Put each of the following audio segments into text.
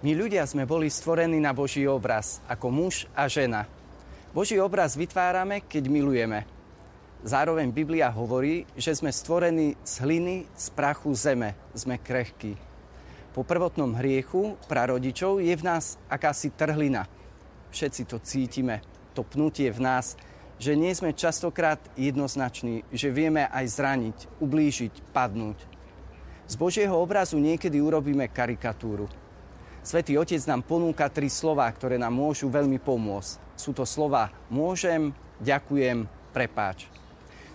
My ľudia sme boli stvorení na Boží obraz, ako muž a žena. Boží obraz vytvárame, keď milujeme. Zároveň Biblia hovorí, že sme stvorení z hliny, z prachu zeme. Sme krehkí. Po prvotnom hriechu prarodičov je v nás akási trhlina. Všetci to cítime, to pnutie v nás, že nie sme častokrát jednoznační, že vieme aj zraniť, ublížiť, padnúť. Z Božieho obrazu niekedy urobíme karikatúru. Svetý Otec nám ponúka tri slova, ktoré nám môžu veľmi pomôcť. Sú to slova môžem, ďakujem, prepáč.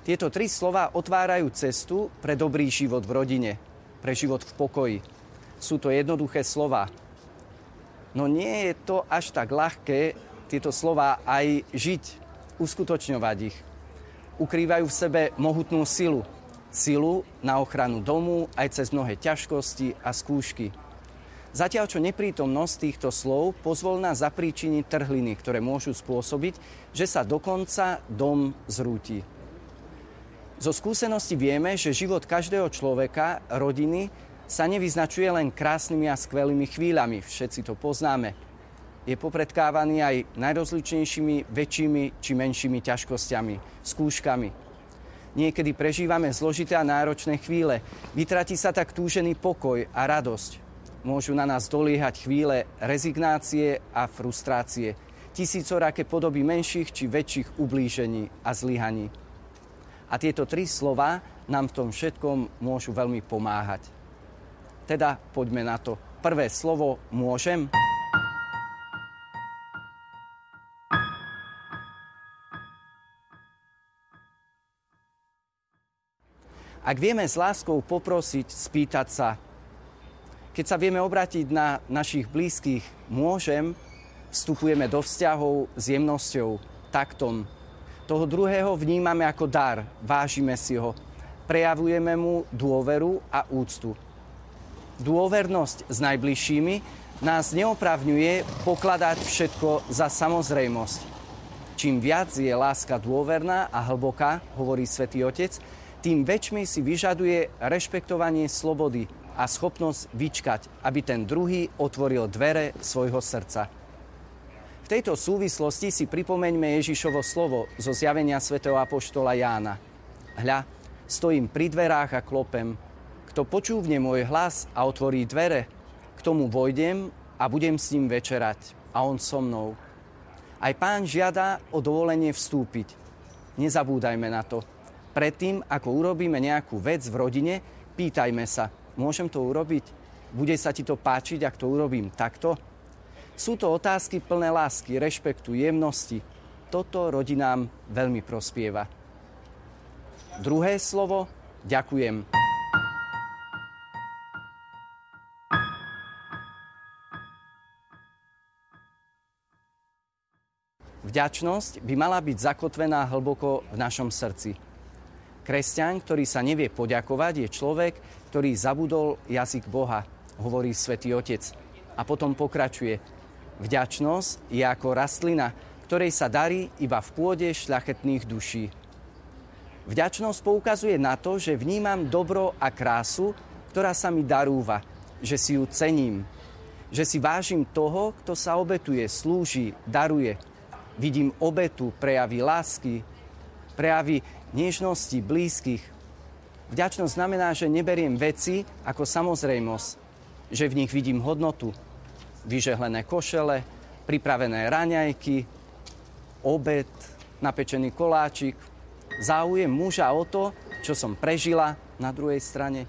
Tieto tri slova otvárajú cestu pre dobrý život v rodine, pre život v pokoji. Sú to jednoduché slova. No nie je to až tak ľahké tieto slova aj žiť, uskutočňovať ich. Ukrývajú v sebe mohutnú silu. Silu na ochranu domu aj cez mnohé ťažkosti a skúšky. Zatiaľ čo neprítomnosť týchto slov pozvolná zapríčiniť trhliny, ktoré môžu spôsobiť, že sa dokonca dom zrúti. Zo skúsenosti vieme, že život každého človeka, rodiny, sa nevyznačuje len krásnymi a skvelými chvíľami. Všetci to poznáme. Je popredkávaný aj najrozličnejšími, väčšími či menšími ťažkosťami, skúškami. Niekedy prežívame zložité a náročné chvíle. Vytratí sa tak túžený pokoj a radosť. Môžu na nás doliehať chvíle rezignácie a frustrácie. Tisícoraké podoby menších či väčších ublížení a zlyhaní. A tieto tri slova nám v tom všetkom môžu veľmi pomáhať. Teda poďme na to. Prvé slovo môžem. Ak vieme s láskou poprosiť, spýtať sa, keď sa vieme obrátiť na našich blízkych, môžem, vstupujeme do vzťahov s jemnosťou, taktom, toho druhého vnímame ako dar, vážime si ho, prejavujeme mu dôveru a úctu. Dôvernosť s najbližšími nás neopravňuje pokladať všetko za samozrejmosť. Čím viac je láska dôverná a hlboká, hovorí svätý Otec, tým väčšmi si vyžaduje rešpektovanie slobody a schopnosť vyčkať, aby ten druhý otvoril dvere svojho srdca. V tejto súvislosti si pripomeňme Ježišovo slovo zo zjavenia svätého Apoštola Jána. Hľa, stojím pri dverách a klopem. Kto počúvne môj hlas a otvorí dvere, k tomu vojdem a budem s ním večerať a on so mnou. Aj pán žiada o dovolenie vstúpiť. Nezabúdajme na to. Predtým, ako urobíme nejakú vec v rodine, pýtajme sa, môžem to urobiť? Bude sa ti to páčiť, ak to urobím takto? Sú to otázky plné lásky, rešpektu, jemnosti. Toto rodinám veľmi prospieva. Druhé slovo, ďakujem. Vďačnosť by mala byť zakotvená hlboko v našom srdci. Kresťan, ktorý sa nevie poďakovať, je človek, ktorý zabudol jazyk Boha, hovorí svätý Otec. A potom pokračuje. Vďačnosť je ako rastlina, ktorej sa darí iba v pôde šľachetných duší. Vďačnosť poukazuje na to, že vnímam dobro a krásu, ktorá sa mi darúva, že si ju cením, že si vážim toho, kto sa obetuje, slúži, daruje. Vidím obetu, prejavy lásky, prejavy nežnosti blízkych. Vďačnosť znamená, že neberiem veci ako samozrejmosť, že v nich vidím hodnotu, vyžehlené košele, pripravené raňajky, obed, napečený koláčik. Záujem muža o to, čo som prežila na druhej strane,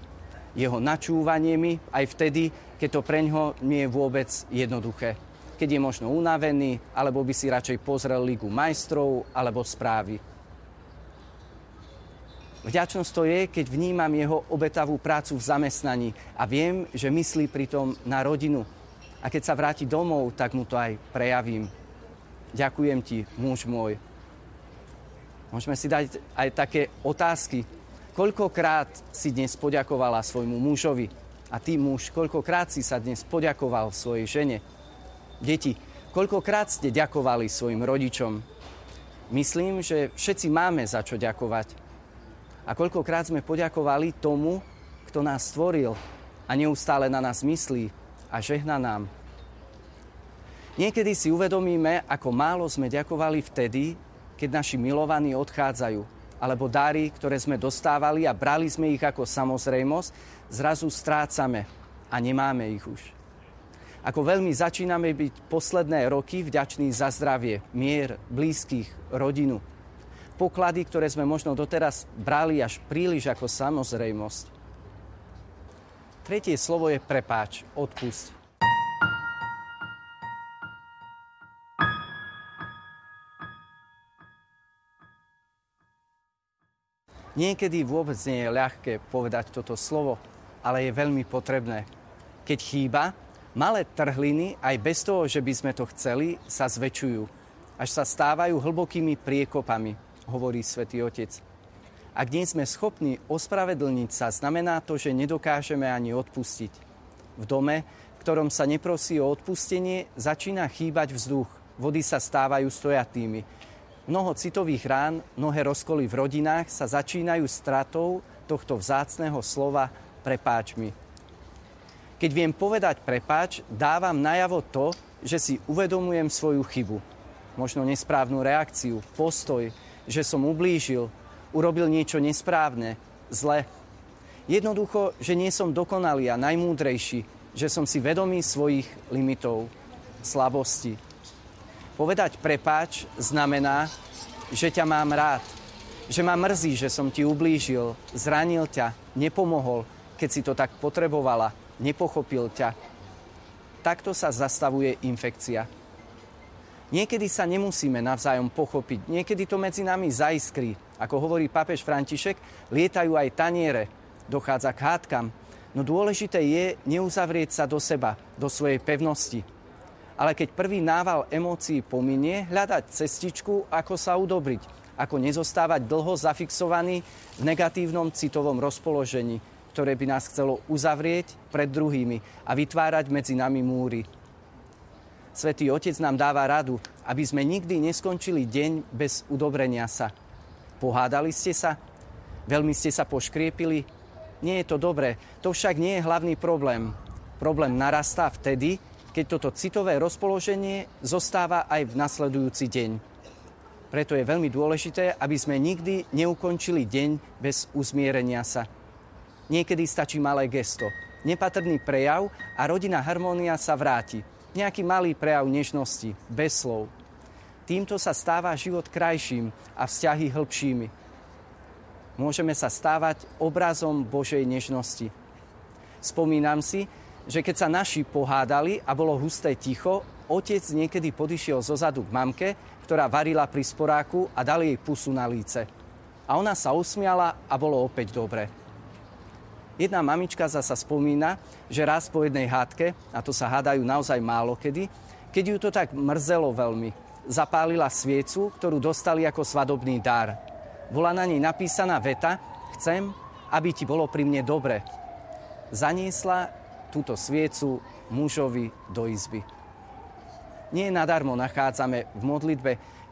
jeho načúvanie mi aj vtedy, keď to pre ňoho nie je vôbec jednoduché. Keď je možno unavený, alebo by si radšej pozrel Ligu majstrov alebo správy. Vďačnosť to je, keď vnímam jeho obetavú prácu v zamestnaní a viem, že myslí pritom na rodinu, a keď sa vráti domov, tak mu to aj prejavím. Ďakujem ti, muž môj. Môžeme si dať aj také otázky. Koľkokrát si dnes poďakovala svojmu mužovi? A ty, muž, koľkokrát si sa dnes poďakoval svojej žene? Deti, koľkokrát ste ďakovali svojim rodičom? Myslím, že všetci máme za čo ďakovať. A koľkokrát sme poďakovali tomu, kto nás stvoril a neustále na nás myslí, a žehna nám. Niekedy si uvedomíme, ako málo sme ďakovali vtedy, keď naši milovaní odchádzajú, alebo dary, ktoré sme dostávali a brali sme ich ako samozrejmosť, zrazu strácame a nemáme ich už. Ako veľmi začíname byť posledné roky vďační za zdravie, mier, blízkych, rodinu. Poklady, ktoré sme možno doteraz brali až príliš ako samozrejmosť. Tretie slovo je prepáč, odpust. Niekedy vôbec nie je ľahké povedať toto slovo, ale je veľmi potrebné. Keď chýba, Malé trhliny, aj bez toho, že by sme to chceli, sa zväčšujú, až sa stávajú hlbokými priekopami, hovorí svätý Otec. Ak nie sme schopní ospravedlniť sa, znamená to, že nedokážeme ani odpustiť. V dome, v ktorom sa neprosí o odpustenie, začína chýbať vzduch. Vody sa stávajú stojatými. Mnoho citových rán, mnohé rozkoly v rodinách sa začínajú stratou tohto vzácného slova prepáč mi. Keď viem povedať prepáč, dávam najavo to, že si uvedomujem svoju chybu. Možno nesprávnu reakciu, postoj, že som ublížil, urobil niečo nesprávne, zle. Jednoducho, že nie som dokonalý a najmúdrejší, že som si vedomý svojich limitov, slabosti. Povedať prepáč znamená, že ťa mám rád, že ma mrzí, že som ti ublížil, zranil ťa, nepomohol, keď si to tak potrebovala, nepochopil ťa. Takto sa zastavuje infekcia. Niekedy sa nemusíme navzájom pochopiť, niekedy to medzi nami zaiskrí. Ako hovorí papež František, lietajú aj taniere, dochádza k hádkam, no dôležité je neuzavrieť sa do seba, do svojej pevnosti. Ale keď prvý nával emócií pominie, hľadať cestičku, ako sa udobriť, ako nezostávať dlho zafixovaný v negatívnom citovom rozpoložení, ktoré by nás chcelo uzavrieť pred druhými a vytvárať medzi nami múry. Svetý Otec nám dáva radu, aby sme nikdy neskončili deň bez udobrenia sa. Pohádali ste sa? Veľmi ste sa poškriepili? Nie je to dobré. To však nie je hlavný problém. Problém narastá vtedy, keď toto citové rozpoloženie zostáva aj v nasledujúci deň. Preto je veľmi dôležité, aby sme nikdy neukončili deň bez uzmierenia sa. Niekedy stačí malé gesto, nepatrný prejav a rodina harmónia sa vráti. Nejaký malý prejav nežnosti, bez slov. Týmto sa stáva život krajším a vzťahy hĺbšími. Môžeme sa stávať obrazom Božej nežnosti. Spomínam si, že keď sa naši pohádali a bolo husté ticho, otec niekedy podišiel zozadu k mamke, ktorá varila pri sporáku a dali jej pusu na líce. A ona sa usmiala a bolo opäť dobre. Jedna mamička zasa spomína, že raz po jednej hádke, a to sa hádajú naozaj málo kedy, keď ju to tak mrzelo veľmi, zapálila sviecu, ktorú dostali ako svadobný dar. Bola na nej napísaná veta, chcem, aby ti bolo pri mne dobre. Zaniesla túto sviecu mužovi do izby. Nie nadarmo nachádzame v modlitbe,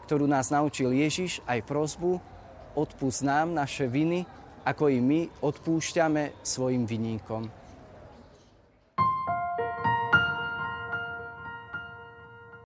ktorú nás naučil Ježiš, aj prozbu, odpúsť nám naše viny, ako i my odpúšťame svojim viníkom.